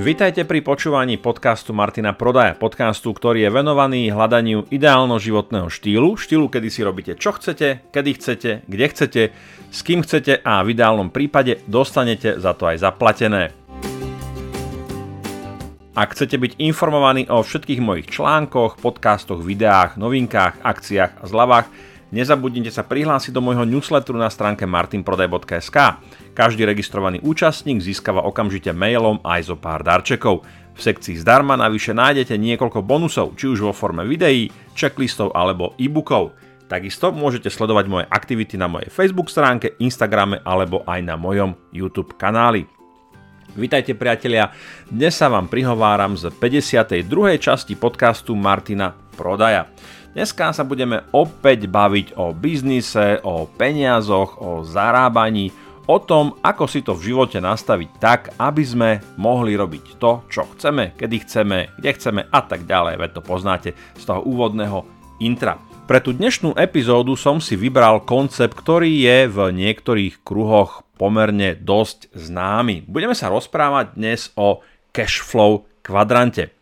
Vitajte pri počúvaní podcastu Martina Prodaja, podcastu, ktorý je venovaný hľadaniu ideálno životného štýlu, štýlu, kedy si robíte čo chcete, kedy chcete, kde chcete, s kým chcete a v ideálnom prípade dostanete za to aj zaplatené. Ak chcete byť informovaní o všetkých mojich článkoch, podcastoch, videách, novinkách, akciách a zľavách, nezabudnite sa prihlásiť do môjho newsletteru na stránke martinprodaj.sk. Každý registrovaný účastník získava okamžite mailom aj zo pár darčekov. V sekcii zdarma navyše nájdete niekoľko bonusov, či už vo forme videí, checklistov alebo e-bookov. Takisto môžete sledovať moje aktivity na mojej Facebook stránke, Instagrame alebo aj na mojom YouTube kanáli. Vítajte priatelia, dnes sa vám prihováram z 52. časti podcastu Martina Prodaja. Dneska sa budeme opäť baviť o biznise, o peniazoch, o zarábaní, o tom, ako si to v živote nastaviť tak, aby sme mohli robiť to, čo chceme, kedy chceme, kde chceme a tak ďalej. Veď to poznáte z toho úvodného intra. Pre tú dnešnú epizódu som si vybral koncept, ktorý je v niektorých kruhoch pomerne dosť známy. Budeme sa rozprávať dnes o cashflow kvadrante.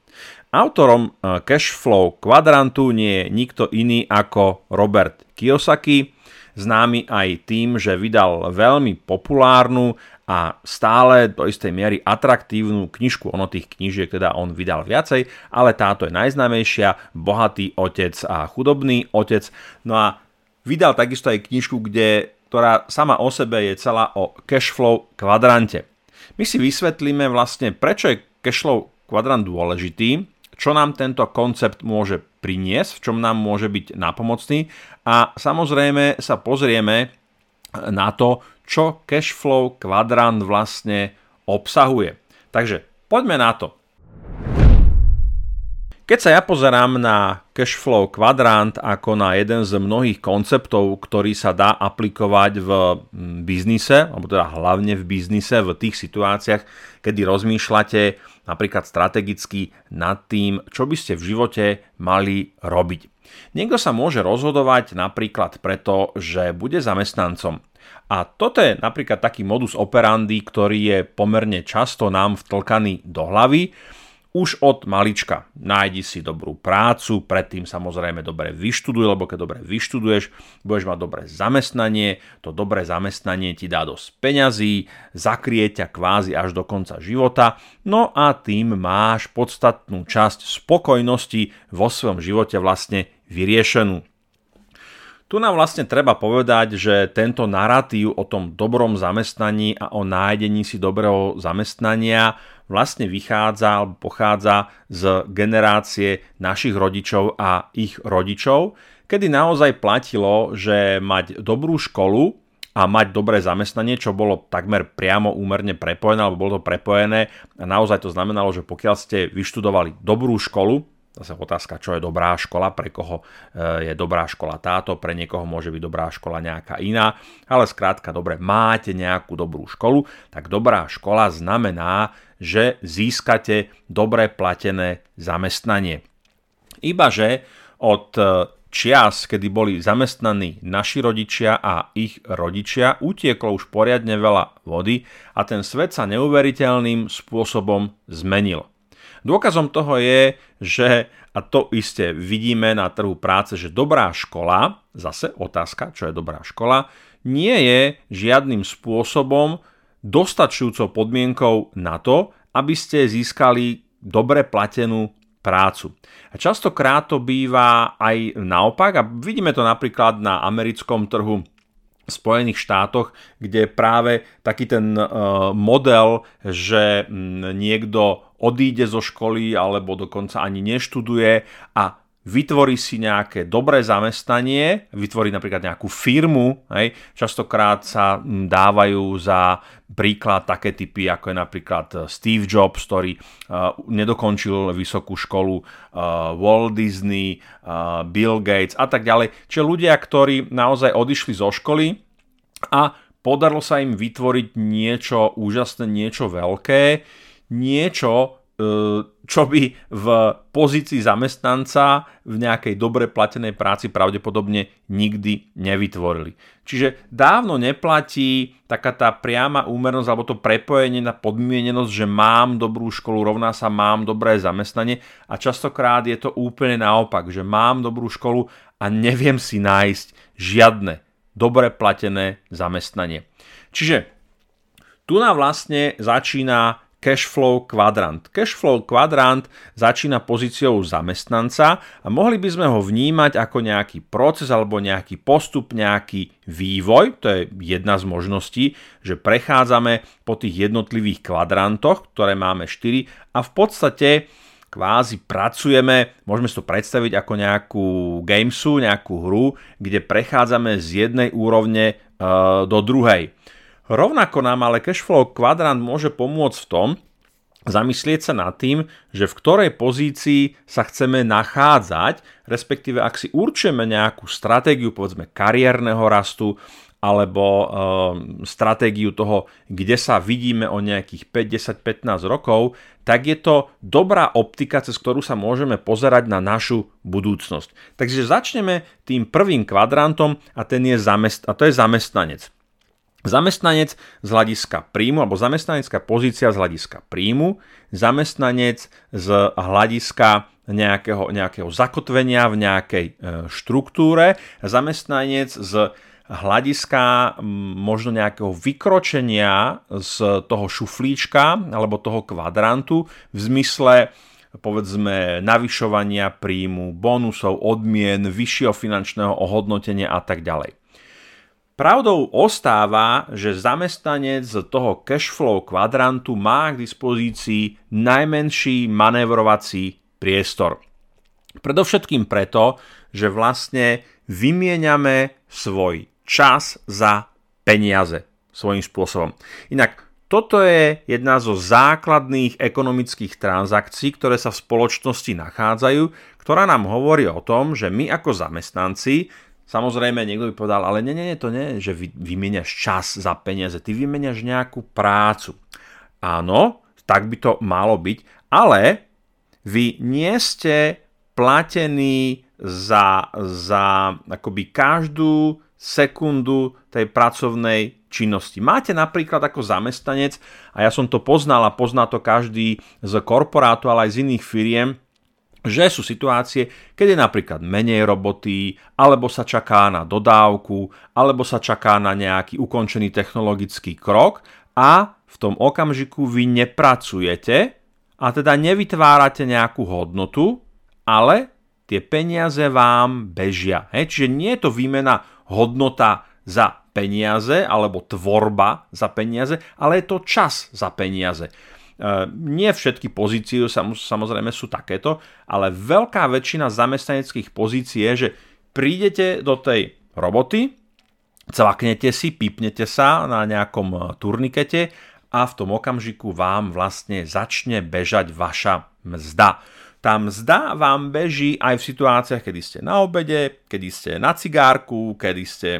Autorom eh, cashflow kvadrantu nie je nikto iný ako Robert Kiyosaki, známy aj tým, že vydal veľmi populárnu a stále do istej miery atraktívnu knižku. Ono tých knižiek teda on vydal viacej, ale táto je najznámejšia, Bohatý otec a chudobný otec. No a vydal takisto aj knižku, kde, ktorá sama o sebe je celá o cashflow kvadrante. My si vysvetlíme vlastne, prečo je cashflow kvadrant dôležitý, čo nám tento koncept môže priniesť, v čom nám môže byť napomocný a samozrejme sa pozrieme na to, čo cashflow kvadrant vlastne obsahuje. Takže poďme na to. Keď sa ja pozerám na cashflow kvadrant ako na jeden z mnohých konceptov, ktorý sa dá aplikovať v biznise, alebo teda hlavne v biznise, v tých situáciách, kedy rozmýšľate napríklad strategicky nad tým, čo by ste v živote mali robiť. Niekto sa môže rozhodovať napríklad preto, že bude zamestnancom. A toto je napríklad taký modus operandi, ktorý je pomerne často nám vtlkaný do hlavy už od malička. Nájdi si dobrú prácu, predtým samozrejme dobre vyštuduj, lebo keď dobre vyštuduješ, budeš mať dobré zamestnanie, to dobré zamestnanie ti dá dosť peňazí, zakrie ťa kvázi až do konca života, no a tým máš podstatnú časť spokojnosti vo svojom živote vlastne vyriešenú. Tu nám vlastne treba povedať, že tento narratív o tom dobrom zamestnaní a o nájdení si dobrého zamestnania vlastne vychádza alebo pochádza z generácie našich rodičov a ich rodičov, kedy naozaj platilo, že mať dobrú školu a mať dobré zamestnanie, čo bolo takmer priamo úmerne prepojené, alebo bolo to prepojené a naozaj to znamenalo, že pokiaľ ste vyštudovali dobrú školu, Zase otázka, čo je dobrá škola, pre koho e, je dobrá škola táto, pre niekoho môže byť dobrá škola nejaká iná, ale skrátka, dobre, máte nejakú dobrú školu, tak dobrá škola znamená, že získate dobre platené zamestnanie. Ibaže od e, čias, kedy boli zamestnaní naši rodičia a ich rodičia, utieklo už poriadne veľa vody a ten svet sa neuveriteľným spôsobom zmenil. Dôkazom toho je, že, a to iste vidíme na trhu práce, že dobrá škola, zase otázka, čo je dobrá škola, nie je žiadnym spôsobom dostačujúcou podmienkou na to, aby ste získali dobre platenú prácu. A častokrát to býva aj naopak a vidíme to napríklad na americkom trhu v Spojených štátoch, kde práve taký ten uh, model, že niekto odíde zo školy alebo dokonca ani neštuduje a vytvorí si nejaké dobré zamestnanie, vytvorí napríklad nejakú firmu, hej. častokrát sa dávajú za príklad také typy, ako je napríklad eh, Steve Jobs, ktorý uh, nedokončil vysokú školu, uh, Walt Disney, uh, Bill Gates a tak ďalej. Čiže ľudia, ktorí naozaj odišli zo školy a podarilo sa im vytvoriť niečo úžasné, niečo veľké, niečo, čo by v pozícii zamestnanca v nejakej dobre platenej práci pravdepodobne nikdy nevytvorili. Čiže dávno neplatí taká tá priama úmernosť alebo to prepojenie na podmienenosť, že mám dobrú školu, rovná sa mám dobré zamestnanie a častokrát je to úplne naopak, že mám dobrú školu a neviem si nájsť žiadne dobre platené zamestnanie. Čiže tu nám vlastne začína cashflow kvadrant. Cashflow kvadrant začína pozíciou zamestnanca a mohli by sme ho vnímať ako nejaký proces alebo nejaký postup, nejaký vývoj. To je jedna z možností, že prechádzame po tých jednotlivých kvadrantoch, ktoré máme 4 a v podstate kvázi pracujeme, môžeme si to predstaviť ako nejakú gamesu, nejakú hru, kde prechádzame z jednej úrovne uh, do druhej. Rovnako nám ale cashflow kvadrant môže pomôcť v tom, zamyslieť sa nad tým, že v ktorej pozícii sa chceme nachádzať, respektíve ak si určujeme nejakú stratégiu, povedzme kariérneho rastu, alebo e, stratégiu toho, kde sa vidíme o nejakých 5, 10, 15 rokov, tak je to dobrá optika, cez ktorú sa môžeme pozerať na našu budúcnosť. Takže začneme tým prvým kvadrantom a, ten je zamest- a to je zamestnanec. Zamestnanec z hľadiska príjmu, alebo zamestnanecká pozícia z hľadiska príjmu, zamestnanec z hľadiska nejakého, nejakého zakotvenia v nejakej e, štruktúre, zamestnanec z hľadiska možno nejakého vykročenia z toho šuflíčka alebo toho kvadrantu v zmysle povedzme navyšovania príjmu, bonusov, odmien, vyššieho finančného ohodnotenia a tak ďalej. Pravdou ostáva, že zamestnanec z toho cashflow kvadrantu má k dispozícii najmenší manevrovací priestor. Predovšetkým preto, že vlastne vymieňame svoj čas za peniaze svojím spôsobom. Inak toto je jedna zo základných ekonomických transakcií, ktoré sa v spoločnosti nachádzajú, ktorá nám hovorí o tom, že my ako zamestnanci Samozrejme, niekto by povedal, ale nie, nie, to nie že vy, vymeniaš čas za peniaze, ty vymeniaš nejakú prácu. Áno, tak by to malo byť, ale vy nie ste platení za, za akoby každú sekundu tej pracovnej činnosti. Máte napríklad ako zamestnanec, a ja som to poznal a pozná to každý z korporátu, ale aj z iných firiem, že sú situácie, keď je napríklad menej roboty, alebo sa čaká na dodávku, alebo sa čaká na nejaký ukončený technologický krok a v tom okamžiku vy nepracujete a teda nevytvárate nejakú hodnotu, ale tie peniaze vám bežia. Hej? Čiže nie je to výmena hodnota za peniaze alebo tvorba za peniaze, ale je to čas za peniaze. Nie všetky pozície samozrejme sú takéto, ale veľká väčšina zamestnaneckých pozícií je, že prídete do tej roboty, cvaknete si, pipnete sa na nejakom turnikete a v tom okamžiku vám vlastne začne bežať vaša mzda. Tá mzda vám beží aj v situáciách, kedy ste na obede, kedy ste na cigárku, kedy ste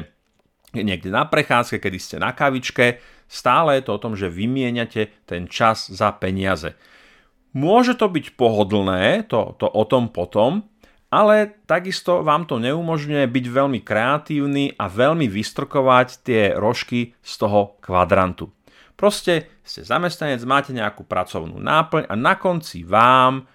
niekde na prechádzke, kedy ste na kavičke Stále je to o tom, že vymieňate ten čas za peniaze. Môže to byť pohodlné, to, to o tom potom, ale takisto vám to neumožňuje byť veľmi kreatívny a veľmi vystrkovať tie rožky z toho kvadrantu. Proste ste zamestnanec, máte nejakú pracovnú náplň a na konci vám,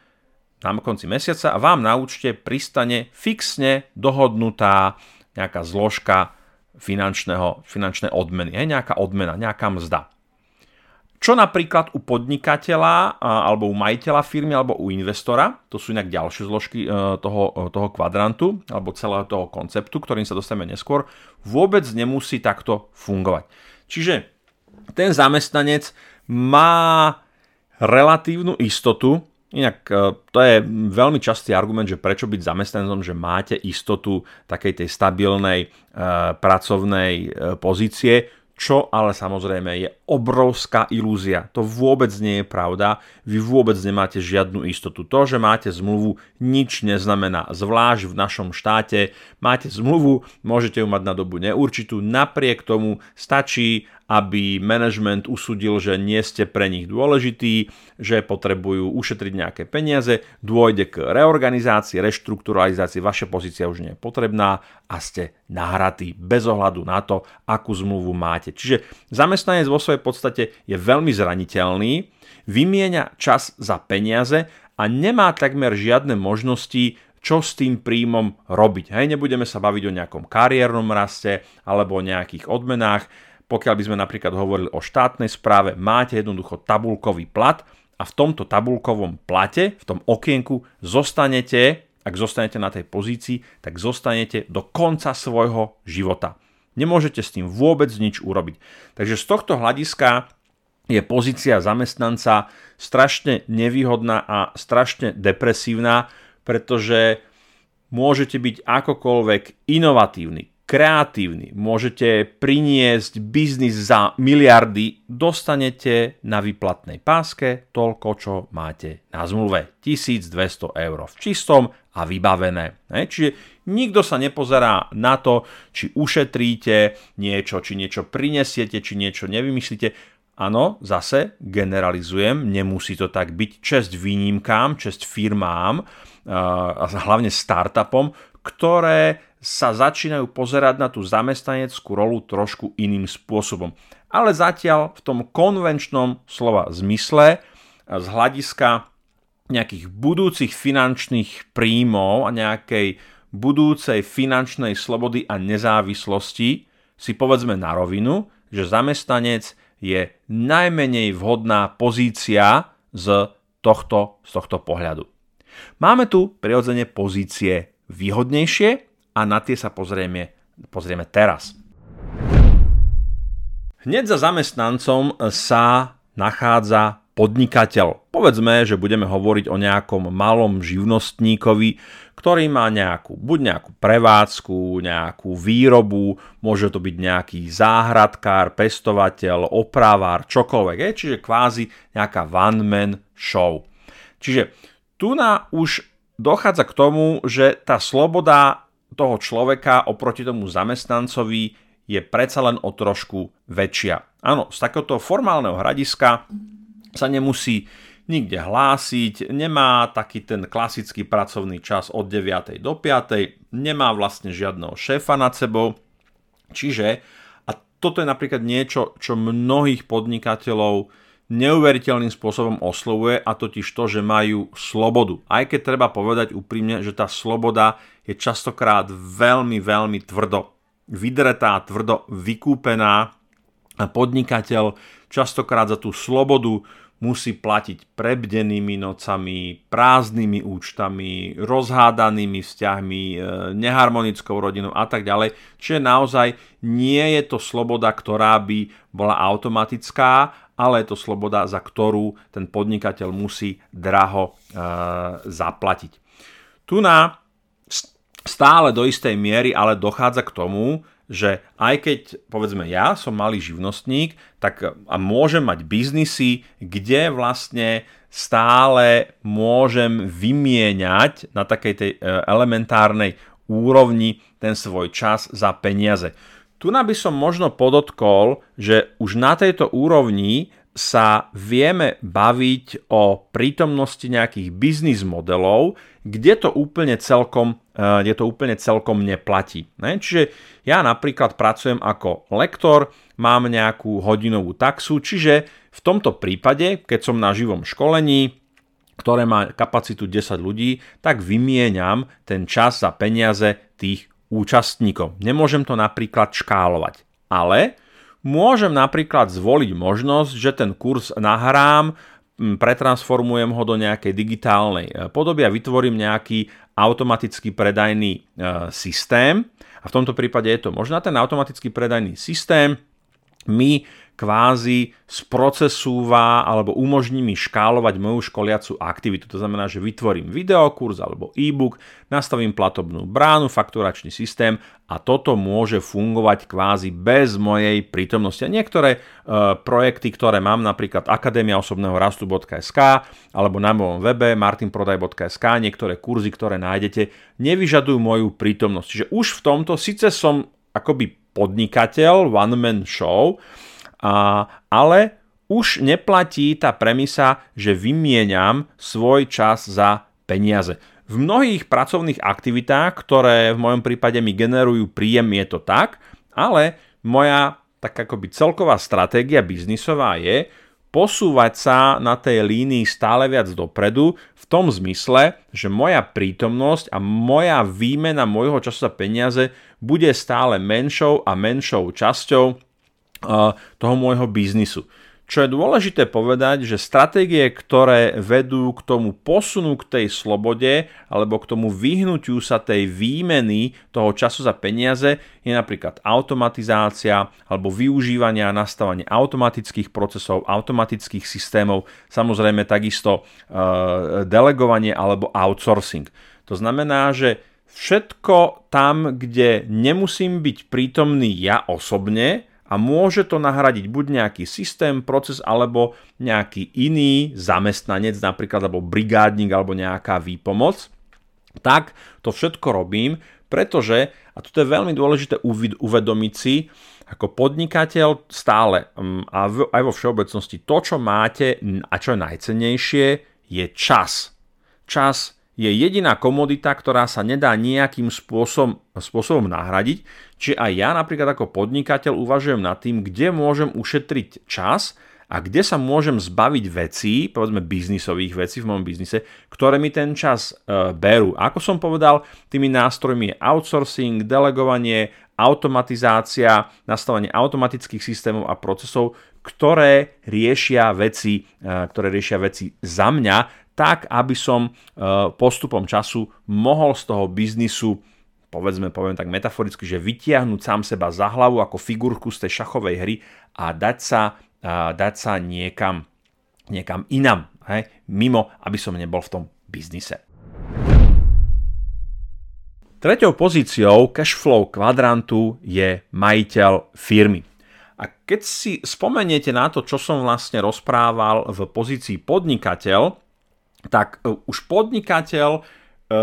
na konci mesiaca a vám na účte pristane fixne dohodnutá nejaká zložka finančného, finančné odmeny, hej, nejaká odmena, nejaká mzda. Čo napríklad u podnikateľa alebo u majiteľa firmy alebo u investora, to sú inak ďalšie zložky e, toho, e, toho kvadrantu alebo celého toho konceptu, ktorým sa dostaneme neskôr, vôbec nemusí takto fungovať. Čiže ten zamestnanec má relatívnu istotu, Inak e, to je veľmi častý argument, že prečo byť zamestnancom, že máte istotu takej tej stabilnej e, pracovnej e, pozície, čo ale samozrejme je obrovská ilúzia. To vôbec nie je pravda. Vy vôbec nemáte žiadnu istotu. To, že máte zmluvu, nič neznamená. Zvlášť v našom štáte máte zmluvu, môžete ju mať na dobu neurčitú. Napriek tomu stačí, aby management usudil, že nie ste pre nich dôležití, že potrebujú ušetriť nejaké peniaze, dôjde k reorganizácii, reštrukturalizácii, vaša pozícia už nie je potrebná a ste nahratí bez ohľadu na to, akú zmluvu máte. Čiže zamestnanec vo svojej podstate je veľmi zraniteľný, vymieňa čas za peniaze a nemá takmer žiadne možnosti čo s tým príjmom robiť. Hej, nebudeme sa baviť o nejakom kariérnom raste alebo o nejakých odmenách. Pokiaľ by sme napríklad hovorili o štátnej správe, máte jednoducho tabulkový plat a v tomto tabulkovom plate, v tom okienku zostanete, ak zostanete na tej pozícii, tak zostanete do konca svojho života. Nemôžete s tým vôbec nič urobiť. Takže z tohto hľadiska je pozícia zamestnanca strašne nevýhodná a strašne depresívna, pretože môžete byť akokoľvek inovatívny, kreatívny, môžete priniesť biznis za miliardy, dostanete na výplatnej páske toľko, čo máte na zmluve. 1200 eur v čistom a vybavené. Čiže nikto sa nepozerá na to, či ušetríte niečo, či niečo prinesiete, či niečo nevymyslíte Áno, zase generalizujem, nemusí to tak byť. Česť výnimkám, česť firmám, a hlavne startupom, ktoré sa začínajú pozerať na tú zamestnaneckú rolu trošku iným spôsobom. Ale zatiaľ v tom konvenčnom slova zmysle z hľadiska nejakých budúcich finančných príjmov a nejakej budúcej finančnej slobody a nezávislosti si povedzme na rovinu, že zamestnanec je najmenej vhodná pozícia z tohto, z tohto pohľadu. Máme tu prirodzene pozície výhodnejšie a na tie sa pozrieme, pozrieme teraz. Hneď za zamestnancom sa nachádza podnikateľ. Povedzme, že budeme hovoriť o nejakom malom živnostníkovi, ktorý má nejakú, buď nejakú prevádzku, nejakú výrobu, môže to byť nejaký záhradkár, pestovateľ, opravár, čokoľvek, je, čiže kvázi nejaká one-man show. Čiže tu na už dochádza k tomu, že tá sloboda toho človeka oproti tomu zamestnancovi je predsa len o trošku väčšia. Áno, z takéhoto formálneho hradiska sa nemusí nikde hlásiť, nemá taký ten klasický pracovný čas od 9. do 5. nemá vlastne žiadneho šéfa nad sebou. Čiže, a toto je napríklad niečo, čo mnohých podnikateľov neuveriteľným spôsobom oslovuje a totiž to, že majú slobodu. Aj keď treba povedať úprimne, že tá sloboda je častokrát veľmi, veľmi tvrdo vydretá, tvrdo vykúpená a podnikateľ častokrát za tú slobodu musí platiť prebdenými nocami, prázdnymi účtami, rozhádanými vzťahmi, e, neharmonickou rodinou a tak ďalej. Čiže naozaj nie je to sloboda, ktorá by bola automatická, ale je to sloboda, za ktorú ten podnikateľ musí draho e, zaplatiť. Tu na stále do istej miery ale dochádza k tomu, že aj keď, povedzme, ja som malý živnostník, tak a môžem mať biznisy, kde vlastne stále môžem vymieňať na takej tej e, elementárnej úrovni ten svoj čas za peniaze. Tu by som možno podotkol, že už na tejto úrovni sa vieme baviť o prítomnosti nejakých biznis modelov, kde to úplne celkom, kde to úplne celkom neplatí. Ne? Čiže ja napríklad pracujem ako lektor, mám nejakú hodinovú taxu, čiže v tomto prípade, keď som na živom školení, ktoré má kapacitu 10 ľudí, tak vymieňam ten čas za peniaze tých účastníkov. Nemôžem to napríklad škálovať. Ale Môžem napríklad zvoliť možnosť, že ten kurz nahrám, pretransformujem ho do nejakej digitálnej e, podoby a vytvorím nejaký automatický predajný e, systém. A v tomto prípade je to možno ten automatický predajný systém mi kvázi sprocesúva alebo umožní mi škálovať moju školiacu aktivitu. To znamená, že vytvorím videokurs alebo e-book, nastavím platobnú bránu, fakturačný systém a toto môže fungovať kvázi bez mojej prítomnosti. A niektoré e, projekty, ktoré mám, napríklad Akadémia osobného rastu.sk alebo na mojom webe martinprodaj.sk, niektoré kurzy, ktoré nájdete, nevyžadujú moju prítomnosť. Čiže už v tomto síce som akoby podnikateľ, one man show, a, ale už neplatí tá premisa, že vymieňam svoj čas za peniaze. V mnohých pracovných aktivitách, ktoré v mojom prípade mi generujú príjem, je to tak, ale moja tak akoby celková stratégia biznisová je posúvať sa na tej línii stále viac dopredu v tom zmysle, že moja prítomnosť a moja výmena môjho času za peniaze bude stále menšou a menšou časťou toho môjho biznisu. Čo je dôležité povedať, že stratégie, ktoré vedú k tomu posunu k tej slobode alebo k tomu vyhnutiu sa tej výmeny toho času za peniaze je napríklad automatizácia alebo využívanie a nastavanie automatických procesov, automatických systémov, samozrejme takisto uh, delegovanie alebo outsourcing. To znamená, že všetko tam, kde nemusím byť prítomný ja osobne, a môže to nahradiť buď nejaký systém, proces alebo nejaký iný zamestnanec, napríklad alebo brigádnik alebo nejaká výpomoc, tak to všetko robím, pretože, a toto je veľmi dôležité uvedomiť si, ako podnikateľ stále mm, a aj vo všeobecnosti to, čo máte a čo je najcennejšie, je čas. Čas je jediná komodita, ktorá sa nedá nejakým spôsobom, spôsobom nahradiť. Čiže aj ja napríklad ako podnikateľ uvažujem nad tým, kde môžem ušetriť čas a kde sa môžem zbaviť vecí, povedzme biznisových vecí v mojom biznise, ktoré mi ten čas e, berú. Ako som povedal, tými nástrojmi je outsourcing, delegovanie, automatizácia, nastavenie automatických systémov a procesov, ktoré riešia veci, e, ktoré riešia veci za mňa tak aby som e, postupom času mohol z toho biznisu povedzme, poviem tak metaforicky, že vytiahnuť sám seba za hlavu ako figurku z tej šachovej hry a dať sa, a dať sa niekam, niekam inam, hej, mimo, aby som nebol v tom biznise. Treťou pozíciou cashflow kvadrantu je majiteľ firmy. A keď si spomeniete na to, čo som vlastne rozprával v pozícii podnikateľ, tak e, už podnikateľ e,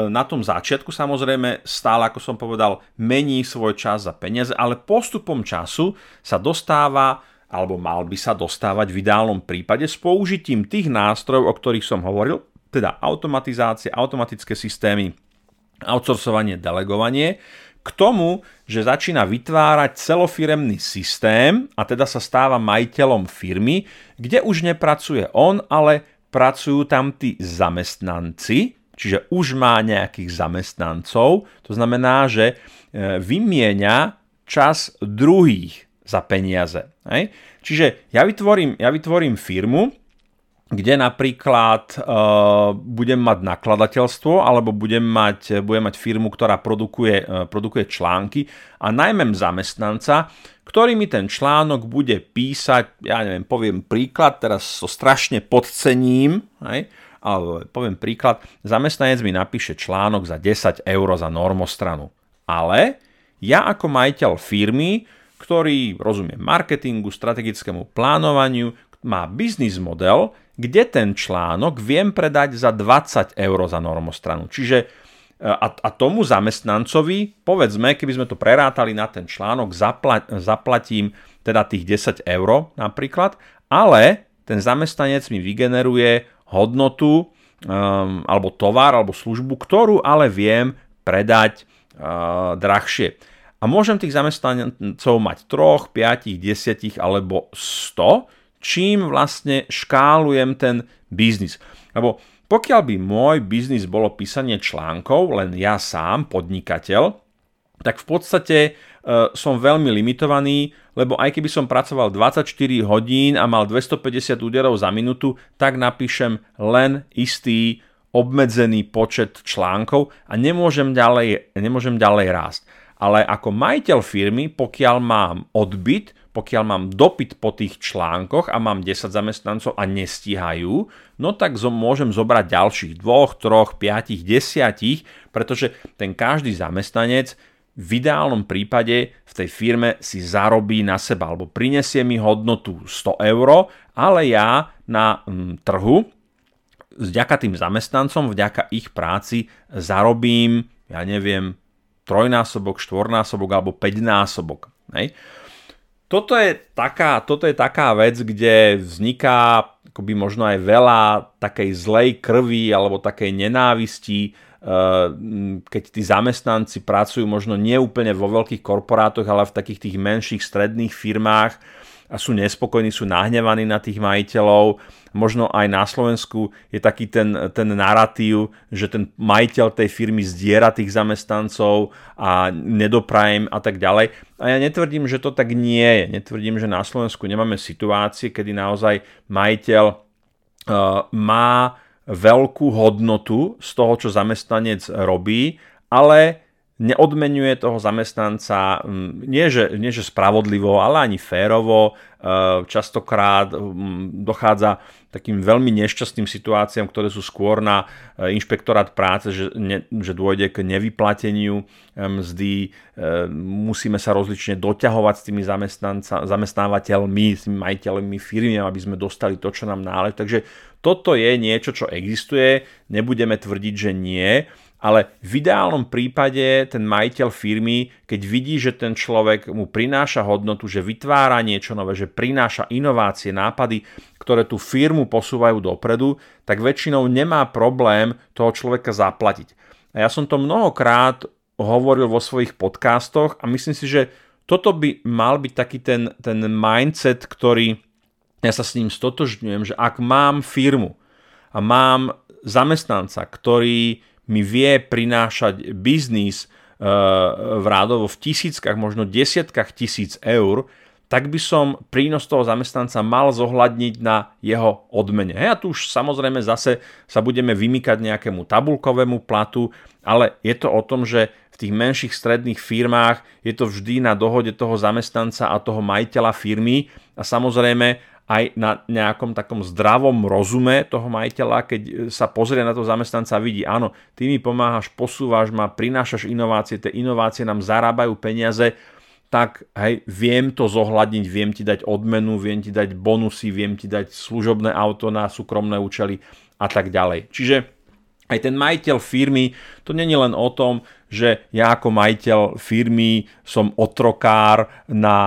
na tom začiatku samozrejme stále, ako som povedal, mení svoj čas za peniaze, ale postupom času sa dostáva alebo mal by sa dostávať v ideálnom prípade s použitím tých nástrojov, o ktorých som hovoril, teda automatizácie, automatické systémy, outsourcovanie, delegovanie, k tomu, že začína vytvárať celofiremný systém a teda sa stáva majiteľom firmy, kde už nepracuje on, ale pracujú tam tí zamestnanci, čiže už má nejakých zamestnancov, to znamená, že e, vymieňa čas druhých za peniaze. Hej? Čiže ja vytvorím, ja vytvorím firmu, kde napríklad uh, budem mať nakladateľstvo alebo budem mať, budem mať firmu, ktorá produkuje, uh, produkuje články a najmä zamestnanca, ktorý mi ten článok bude písať, ja neviem, poviem príklad, teraz so strašne podcením, hej, ale poviem príklad, zamestnanec mi napíše článok za 10 eur za normostranu. Ale ja ako majiteľ firmy, ktorý rozumie marketingu, strategickému plánovaniu, má biznis model, kde ten článok viem predať za 20 eur za normostranu. Čiže a, a tomu zamestnancovi, povedzme, keby sme to prerátali na ten článok, zapla, zaplatím teda tých 10 eur napríklad, ale ten zamestnanec mi vygeneruje hodnotu um, alebo tovar alebo službu, ktorú ale viem predať uh, drahšie. A môžem tých zamestnancov mať troch, 5, 10 alebo 100, čím vlastne škálujem ten biznis. Lebo pokiaľ by môj biznis bolo písanie článkov, len ja sám, podnikateľ, tak v podstate e, som veľmi limitovaný, lebo aj keby som pracoval 24 hodín a mal 250 úderov za minútu, tak napíšem len istý obmedzený počet článkov a nemôžem ďalej, nemôžem ďalej rásť. Ale ako majiteľ firmy, pokiaľ mám odbyt, pokiaľ mám dopyt po tých článkoch a mám 10 zamestnancov a nestíhajú, no tak zo, môžem zobrať ďalších dvoch, troch, piatich, desiatich, pretože ten každý zamestnanec v ideálnom prípade v tej firme si zarobí na seba alebo prinesie mi hodnotu 100 eur, ale ja na hm, trhu vďaka tým zamestnancom, vďaka ich práci zarobím, ja neviem, trojnásobok, štvornásobok alebo päťnásobok. Hej? Toto je taká, toto je taká vec, kde vzniká akoby možno aj veľa takej zlej krvi alebo takej nenávisti, eh, keď tí zamestnanci pracujú možno neúplne vo veľkých korporátoch, ale v takých tých menších stredných firmách a sú nespokojní, sú nahnevaní na tých majiteľov. Možno aj na Slovensku je taký ten, ten narratív, že ten majiteľ tej firmy zdiera tých zamestnancov a nedoprajem a tak ďalej. A ja netvrdím, že to tak nie je. Netvrdím, že na Slovensku nemáme situácie, kedy naozaj majiteľ uh, má veľkú hodnotu z toho, čo zamestnanec robí, ale neodmenuje toho zamestnanca nie že, nie že spravodlivo, ale ani férovo. E, častokrát dochádza takým veľmi nešťastným situáciám, ktoré sú skôr na e, inšpektorát práce, že, ne, že dôjde k nevyplateniu e, mzdy, musíme sa rozlične doťahovať s tými zamestnávateľmi, s tými majiteľmi firmy, aby sme dostali to, čo nám náleží. Takže toto je niečo, čo existuje, nebudeme tvrdiť, že nie, ale v ideálnom prípade ten majiteľ firmy, keď vidí, že ten človek mu prináša hodnotu, že vytvára niečo nové, že prináša inovácie, nápady, ktoré tú firmu posúvajú dopredu, tak väčšinou nemá problém toho človeka zaplatiť. A ja som to mnohokrát hovoril vo svojich podcastoch a myslím si, že toto by mal byť taký ten, ten mindset, ktorý ja sa s ním stotožňujem, že ak mám firmu a mám zamestnanca, ktorý mi vie prinášať biznis eh, v rádovo v tisíckach, možno desiatkách tisíc eur, tak by som prínos toho zamestnanca mal zohľadniť na jeho odmene. Hej, a tu už samozrejme zase sa budeme vymykať nejakému tabulkovému platu, ale je to o tom, že v tých menších stredných firmách je to vždy na dohode toho zamestnanca a toho majiteľa firmy a samozrejme aj na nejakom takom zdravom rozume toho majiteľa, keď sa pozrie na to zamestnanca a vidí, áno, ty mi pomáhaš, posúvaš ma, prinášaš inovácie, tie inovácie nám zarábajú peniaze, tak hej, viem to zohľadniť, viem ti dať odmenu, viem ti dať bonusy, viem ti dať služobné auto na súkromné účely a tak ďalej. Čiže aj ten majiteľ firmy, to není len o tom, že ja ako majiteľ firmy som otrokár na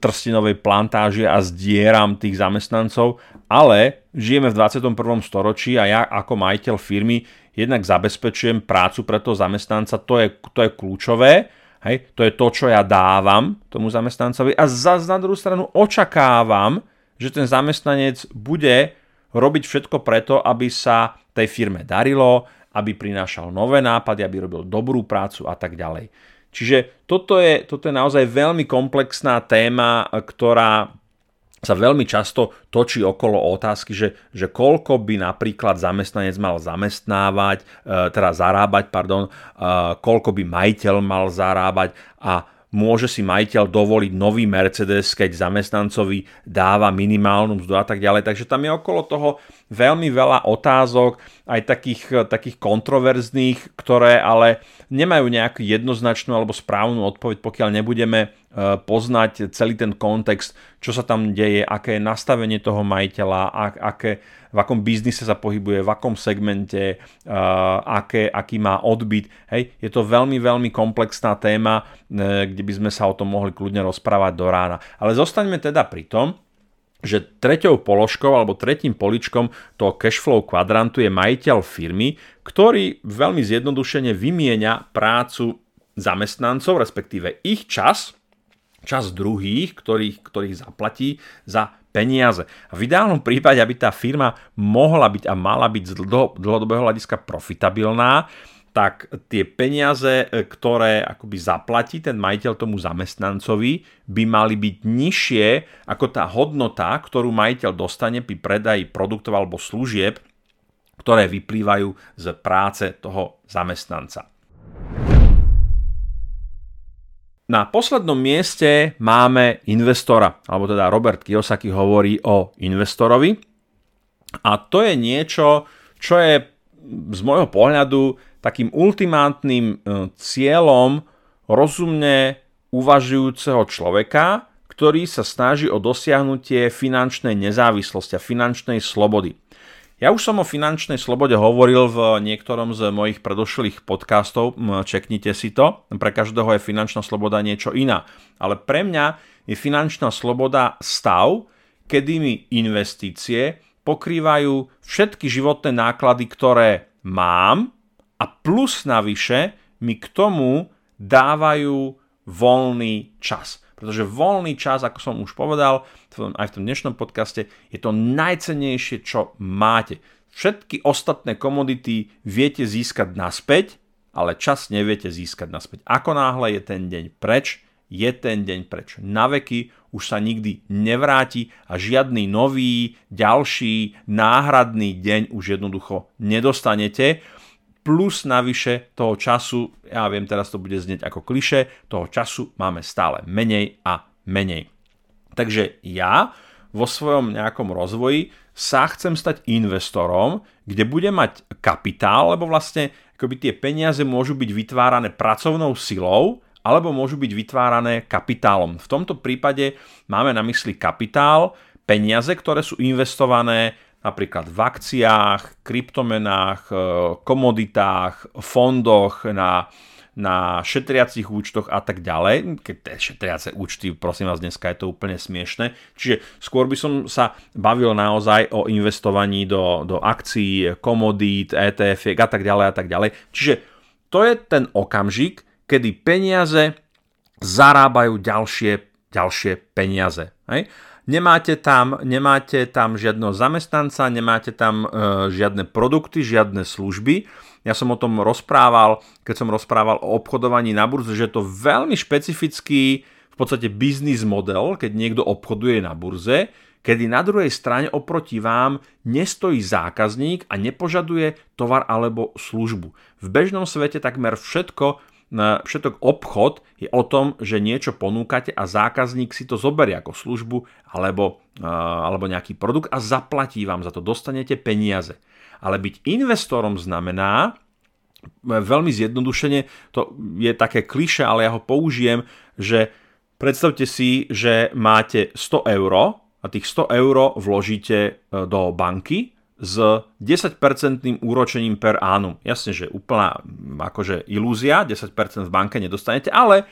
trstinovej plantáži a zdieram tých zamestnancov, ale žijeme v 21. storočí a ja ako majiteľ firmy jednak zabezpečujem prácu pre toho zamestnanca, to je, to je kľúčové, hej, to je to, čo ja dávam tomu zamestnancovi a zase na druhú stranu očakávam, že ten zamestnanec bude robiť všetko preto, aby sa tej firme darilo, aby prinášal nové nápady, aby robil dobrú prácu a tak ďalej. Čiže toto je, toto je naozaj veľmi komplexná téma, ktorá sa veľmi často točí okolo otázky, že, že koľko by napríklad zamestnanec mal zamestnávať, e, teda zarábať, pardon, e, koľko by majiteľ mal zarábať a môže si majiteľ dovoliť nový Mercedes, keď zamestnancovi dáva minimálnu mzdu a tak ďalej. Takže tam je okolo toho veľmi veľa otázok, aj takých, takých kontroverzných, ktoré ale nemajú nejakú jednoznačnú alebo správnu odpoveď, pokiaľ nebudeme e, poznať celý ten kontext, čo sa tam deje, aké je nastavenie toho majiteľa, aké, v akom biznise sa pohybuje, v akom segmente, uh, aké, aký má odbyt. Hej, je to veľmi, veľmi komplexná téma, kde by sme sa o tom mohli kľudne rozprávať do rána. Ale zostaňme teda pri tom, že treťou položkou alebo tretím poličkom toho cashflow kvadrantu je majiteľ firmy, ktorý veľmi zjednodušene vymieňa prácu zamestnancov, respektíve ich čas, čas druhých, ktorých, ktorých zaplatí za peniaze. A v ideálnom prípade, aby tá firma mohla byť a mala byť z dlhodobého hľadiska profitabilná, tak tie peniaze, e, ktoré akoby zaplatí ten majiteľ tomu zamestnancovi, by mali byť nižšie ako tá hodnota, ktorú majiteľ dostane pri predaji produktov alebo služieb, ktoré vyplývajú z práce toho zamestnanca. Na poslednom mieste máme investora, alebo teda Robert Kiyosaki hovorí o investorovi. A to je niečo, čo je z môjho pohľadu takým ultimátnym e, cieľom rozumne uvažujúceho človeka, ktorý sa snaží o dosiahnutie finančnej nezávislosti a finančnej slobody. Ja už som o finančnej slobode hovoril v niektorom z mojich predošlých podcastov, čeknite si to. Pre každého je finančná sloboda niečo iná. Ale pre mňa je finančná sloboda stav, kedy mi investície pokrývajú všetky životné náklady, ktoré mám a plus navyše mi k tomu dávajú voľný čas. Pretože voľný čas, ako som už povedal aj v tom dnešnom podcaste, je to najcennejšie, čo máte. Všetky ostatné komodity viete získať naspäť, ale čas neviete získať naspäť. Ako náhle je ten deň preč, je ten deň preč. Na veky už sa nikdy nevráti a žiadny nový, ďalší, náhradný deň už jednoducho nedostanete plus navyše toho času, ja viem, teraz to bude znieť ako kliše, toho času máme stále menej a menej. Takže ja vo svojom nejakom rozvoji sa chcem stať investorom, kde budem mať kapitál, lebo vlastne akoby tie peniaze môžu byť vytvárané pracovnou silou, alebo môžu byť vytvárané kapitálom. V tomto prípade máme na mysli kapitál, peniaze, ktoré sú investované napríklad v akciách, kryptomenách, e, komoditách, fondoch, na, na šetriacich účtoch a tak ďalej. Keď tie šetriace účty, prosím vás, dneska je to úplne smiešne. Čiže skôr by som sa bavil naozaj o investovaní do, do akcií, komodít, ETF a tak ďalej a tak ďalej. Čiže to je ten okamžik, kedy peniaze zarábajú ďalšie, ďalšie peniaze. Hej? Nemáte tam, nemáte tam žiadneho zamestnanca, nemáte tam e, žiadne produkty, žiadne služby. Ja som o tom rozprával, keď som rozprával o obchodovaní na burze, že je to veľmi špecifický v podstate biznis model, keď niekto obchoduje na burze, kedy na druhej strane oproti vám nestojí zákazník a nepožaduje tovar alebo službu. V bežnom svete takmer všetko všetok obchod je o tom, že niečo ponúkate a zákazník si to zoberie ako službu alebo, alebo nejaký produkt a zaplatí vám za to, dostanete peniaze. Ale byť investorom znamená, veľmi zjednodušene, to je také kliše, ale ja ho použijem, že predstavte si, že máte 100 eur a tých 100 eur vložíte e, do banky s 10% úročením per annum. Jasne, že úplná akože ilúzia, 10% v banke nedostanete, ale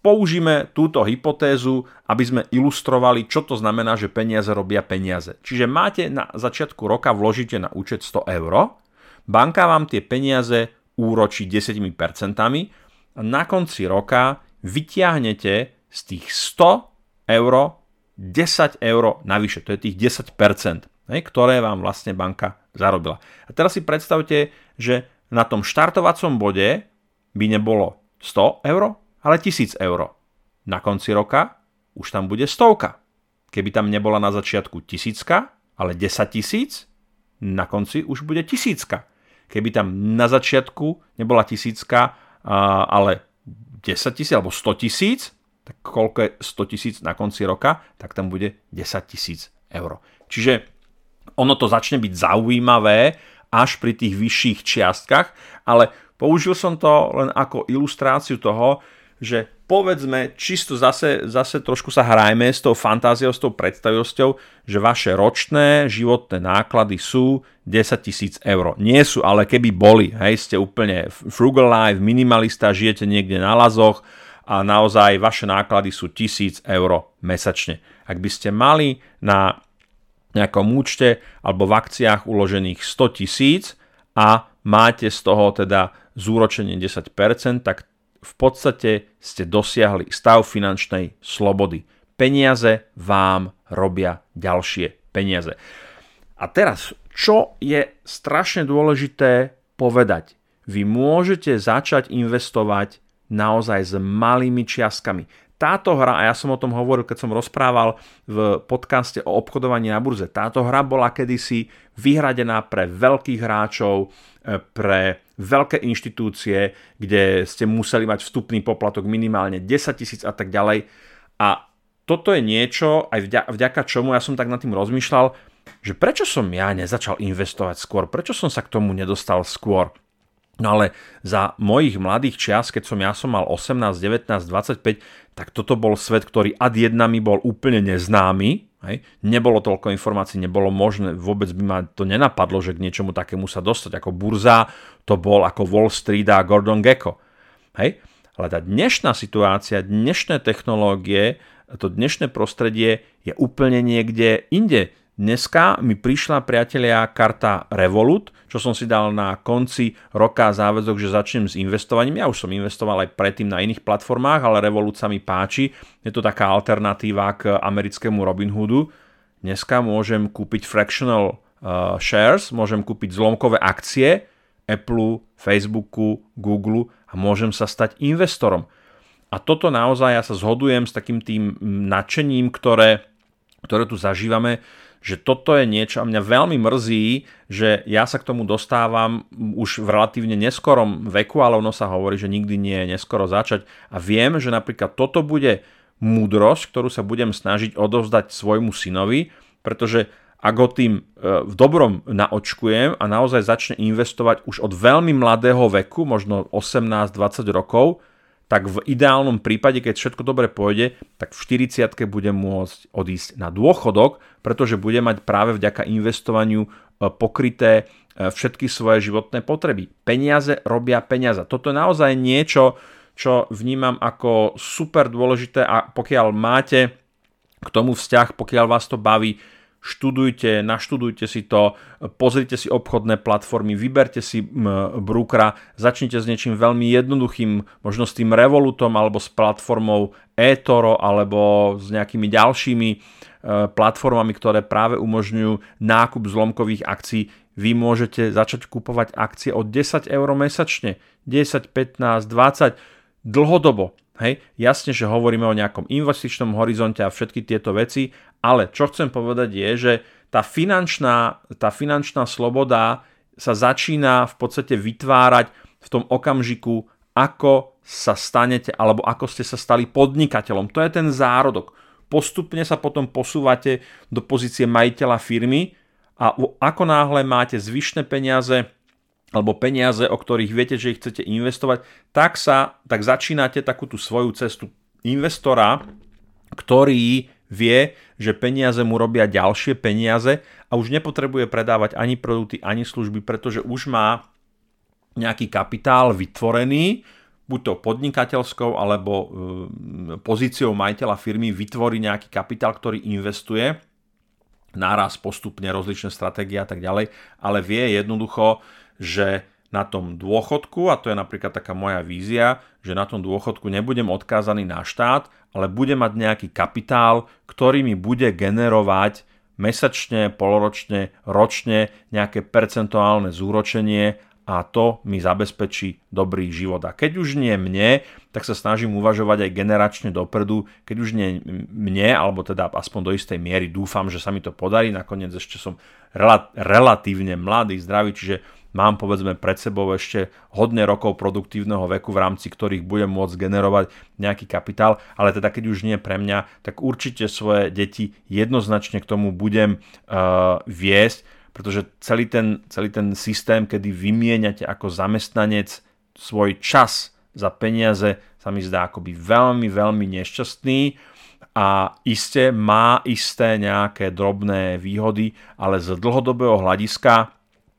použíme túto hypotézu, aby sme ilustrovali, čo to znamená, že peniaze robia peniaze. Čiže máte na začiatku roka, vložíte na účet 100 eur, banka vám tie peniaze úročí 10% a na konci roka vytiahnete z tých 100 eur 10 eur navyše, to je tých 10% ktoré vám vlastne banka zarobila. A teraz si predstavte, že na tom štartovacom bode by nebolo 100 eur, ale 1000 eur. Na konci roka už tam bude stovka. Keby tam nebola na začiatku tisícka, ale 10 tisíc, na konci už bude tisícka. Keby tam na začiatku nebola tisícka, ale 10 tisíc alebo 100 tisíc, tak koľko je 100 tisíc na konci roka, tak tam bude 10 tisíc eur. Čiže ono to začne byť zaujímavé až pri tých vyšších čiastkach, ale použil som to len ako ilustráciu toho, že povedzme, čisto zase, zase trošku sa hrajme s tou fantáziou, s tou predstavosťou, že vaše ročné životné náklady sú 10 tisíc eur. Nie sú, ale keby boli, hej, ste úplne frugal life, minimalista, žijete niekde na lazoch a naozaj vaše náklady sú 1000 eur mesačne. Ak by ste mali na nejakom účte alebo v akciách uložených 100 tisíc a máte z toho teda zúročenie 10%, tak v podstate ste dosiahli stav finančnej slobody. Peniaze vám robia ďalšie peniaze. A teraz, čo je strašne dôležité povedať? Vy môžete začať investovať naozaj s malými čiastkami táto hra, a ja som o tom hovoril, keď som rozprával v podcaste o obchodovaní na burze, táto hra bola kedysi vyhradená pre veľkých hráčov, e, pre veľké inštitúcie, kde ste museli mať vstupný poplatok minimálne 10 tisíc a tak ďalej. A toto je niečo, aj vďaka čomu ja som tak nad tým rozmýšľal, že prečo som ja nezačal investovať skôr, prečo som sa k tomu nedostal skôr. No ale za mojich mladých čias, keď som ja som mal 18, 19, 25, tak toto bol svet, ktorý ad jedna bol úplne neznámy. Hej. Nebolo toľko informácií, nebolo možné, vôbec by ma to nenapadlo, že k niečomu takému sa dostať. Ako burza to bol ako Wall Street a Gordon Gecko. Hej. Ale tá dnešná situácia, dnešné technológie, to dnešné prostredie je úplne niekde inde. Dneska mi prišla priatelia karta Revolut, čo som si dal na konci roka záväzok, že začnem s investovaním. Ja už som investoval aj predtým na iných platformách, ale Revolut sa mi páči. Je to taká alternatíva k americkému Robinhoodu. Dneska môžem kúpiť fractional uh, shares, môžem kúpiť zlomkové akcie Apple, Facebooku, Google a môžem sa stať investorom. A toto naozaj ja sa zhodujem s takým tým nadšením, ktoré, ktoré tu zažívame že toto je niečo a mňa veľmi mrzí, že ja sa k tomu dostávam už v relatívne neskorom veku, ale ono sa hovorí, že nikdy nie je neskoro začať. A viem, že napríklad toto bude múdrosť, ktorú sa budem snažiť odovzdať svojmu synovi, pretože ak ho tým e, v dobrom naočkujem a naozaj začne investovať už od veľmi mladého veku, možno 18-20 rokov, tak v ideálnom prípade, keď všetko dobre pôjde, tak v 40 bude môcť odísť na dôchodok, pretože bude mať práve vďaka investovaniu e, pokryté e, všetky svoje životné potreby. Peniaze robia peniaze. Toto je naozaj niečo, čo vnímam ako super dôležité a pokiaľ máte k tomu vzťah, pokiaľ vás to baví, študujte, naštudujte si to, pozrite si obchodné platformy, vyberte si brúkra, začnite s niečím veľmi jednoduchým, možno s tým Revolutom alebo s platformou eToro alebo s nejakými ďalšími e, platformami, ktoré práve umožňujú nákup zlomkových akcií. Vy môžete začať kupovať akcie od 10 eur mesačne, 10, 15, 20, dlhodobo. Hej, jasne, že hovoríme o nejakom investičnom horizonte a všetky tieto veci, ale čo chcem povedať je, že tá finančná, tá finančná sloboda sa začína v podstate vytvárať v tom okamžiku, ako sa stanete alebo ako ste sa stali podnikateľom. To je ten zárodok. Postupne sa potom posúvate do pozície majiteľa firmy a ako náhle máte zvyšné peniaze, alebo peniaze, o ktorých viete, že ich chcete investovať, tak sa, tak začínate takú tú svoju cestu investora, ktorý vie, že peniaze mu robia ďalšie peniaze a už nepotrebuje predávať ani produkty, ani služby, pretože už má nejaký kapitál vytvorený, buď to podnikateľskou alebo e, pozíciou majiteľa firmy vytvorí nejaký kapitál, ktorý investuje náraz postupne rozličné stratégie a tak ďalej, ale vie jednoducho že na tom dôchodku, a to je napríklad taká moja vízia, že na tom dôchodku nebudem odkázaný na štát, ale budem mať nejaký kapitál, ktorý mi bude generovať mesačne, poloročne, ročne nejaké percentuálne zúročenie a to mi zabezpečí dobrý život. A keď už nie mne, tak sa snažím uvažovať aj generačne dopredu, keď už nie mne, alebo teda aspoň do istej miery dúfam, že sa mi to podarí, nakoniec ešte som relatívne mladý, zdravý, čiže mám povedzme pred sebou ešte hodne rokov produktívneho veku, v rámci ktorých budem môcť generovať nejaký kapitál, ale teda keď už nie pre mňa, tak určite svoje deti jednoznačne k tomu budem uh, viesť, pretože celý ten, celý ten systém, kedy vymieňate ako zamestnanec svoj čas za peniaze, sa mi zdá akoby veľmi, veľmi nešťastný a iste má isté nejaké drobné výhody, ale z dlhodobého hľadiska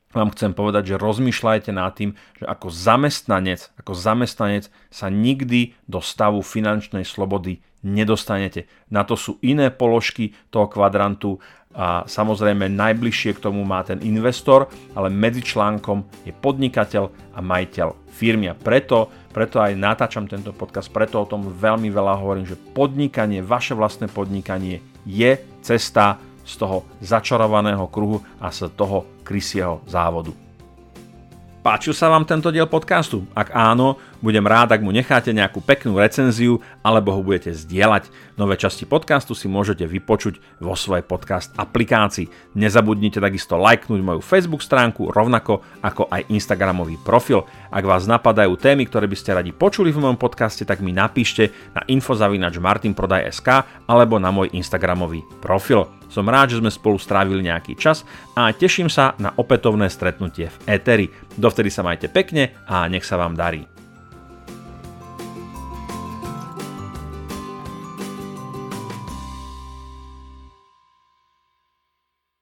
vám chcem povedať, že rozmýšľajte nad tým, že ako zamestnanec, ako zamestnanec sa nikdy do stavu finančnej slobody nedostanete. Na to sú iné položky toho kvadrantu a samozrejme najbližšie k tomu má ten investor, ale medzi článkom je podnikateľ a majiteľ firmy a preto, preto aj natáčam tento podcast, preto o tom veľmi veľa hovorím, že podnikanie, vaše vlastné podnikanie je cesta z toho začarovaného kruhu a z toho krysieho závodu. Páčil sa vám tento diel podcastu? Ak áno, budem rád, ak mu necháte nejakú peknú recenziu alebo ho budete zdieľať. Nové časti podcastu si môžete vypočuť vo svojej podcast aplikácii. Nezabudnite takisto lajknúť moju Facebook stránku, rovnako ako aj Instagramový profil. Ak vás napadajú témy, ktoré by ste radi počuli v mojom podcaste, tak mi napíšte na infozavinačmartinprodaj.sk alebo na môj Instagramový profil. Som rád, že sme spolu strávili nejaký čas a teším sa na opätovné stretnutie v Eteri. Dovtedy sa majte pekne a nech sa vám darí.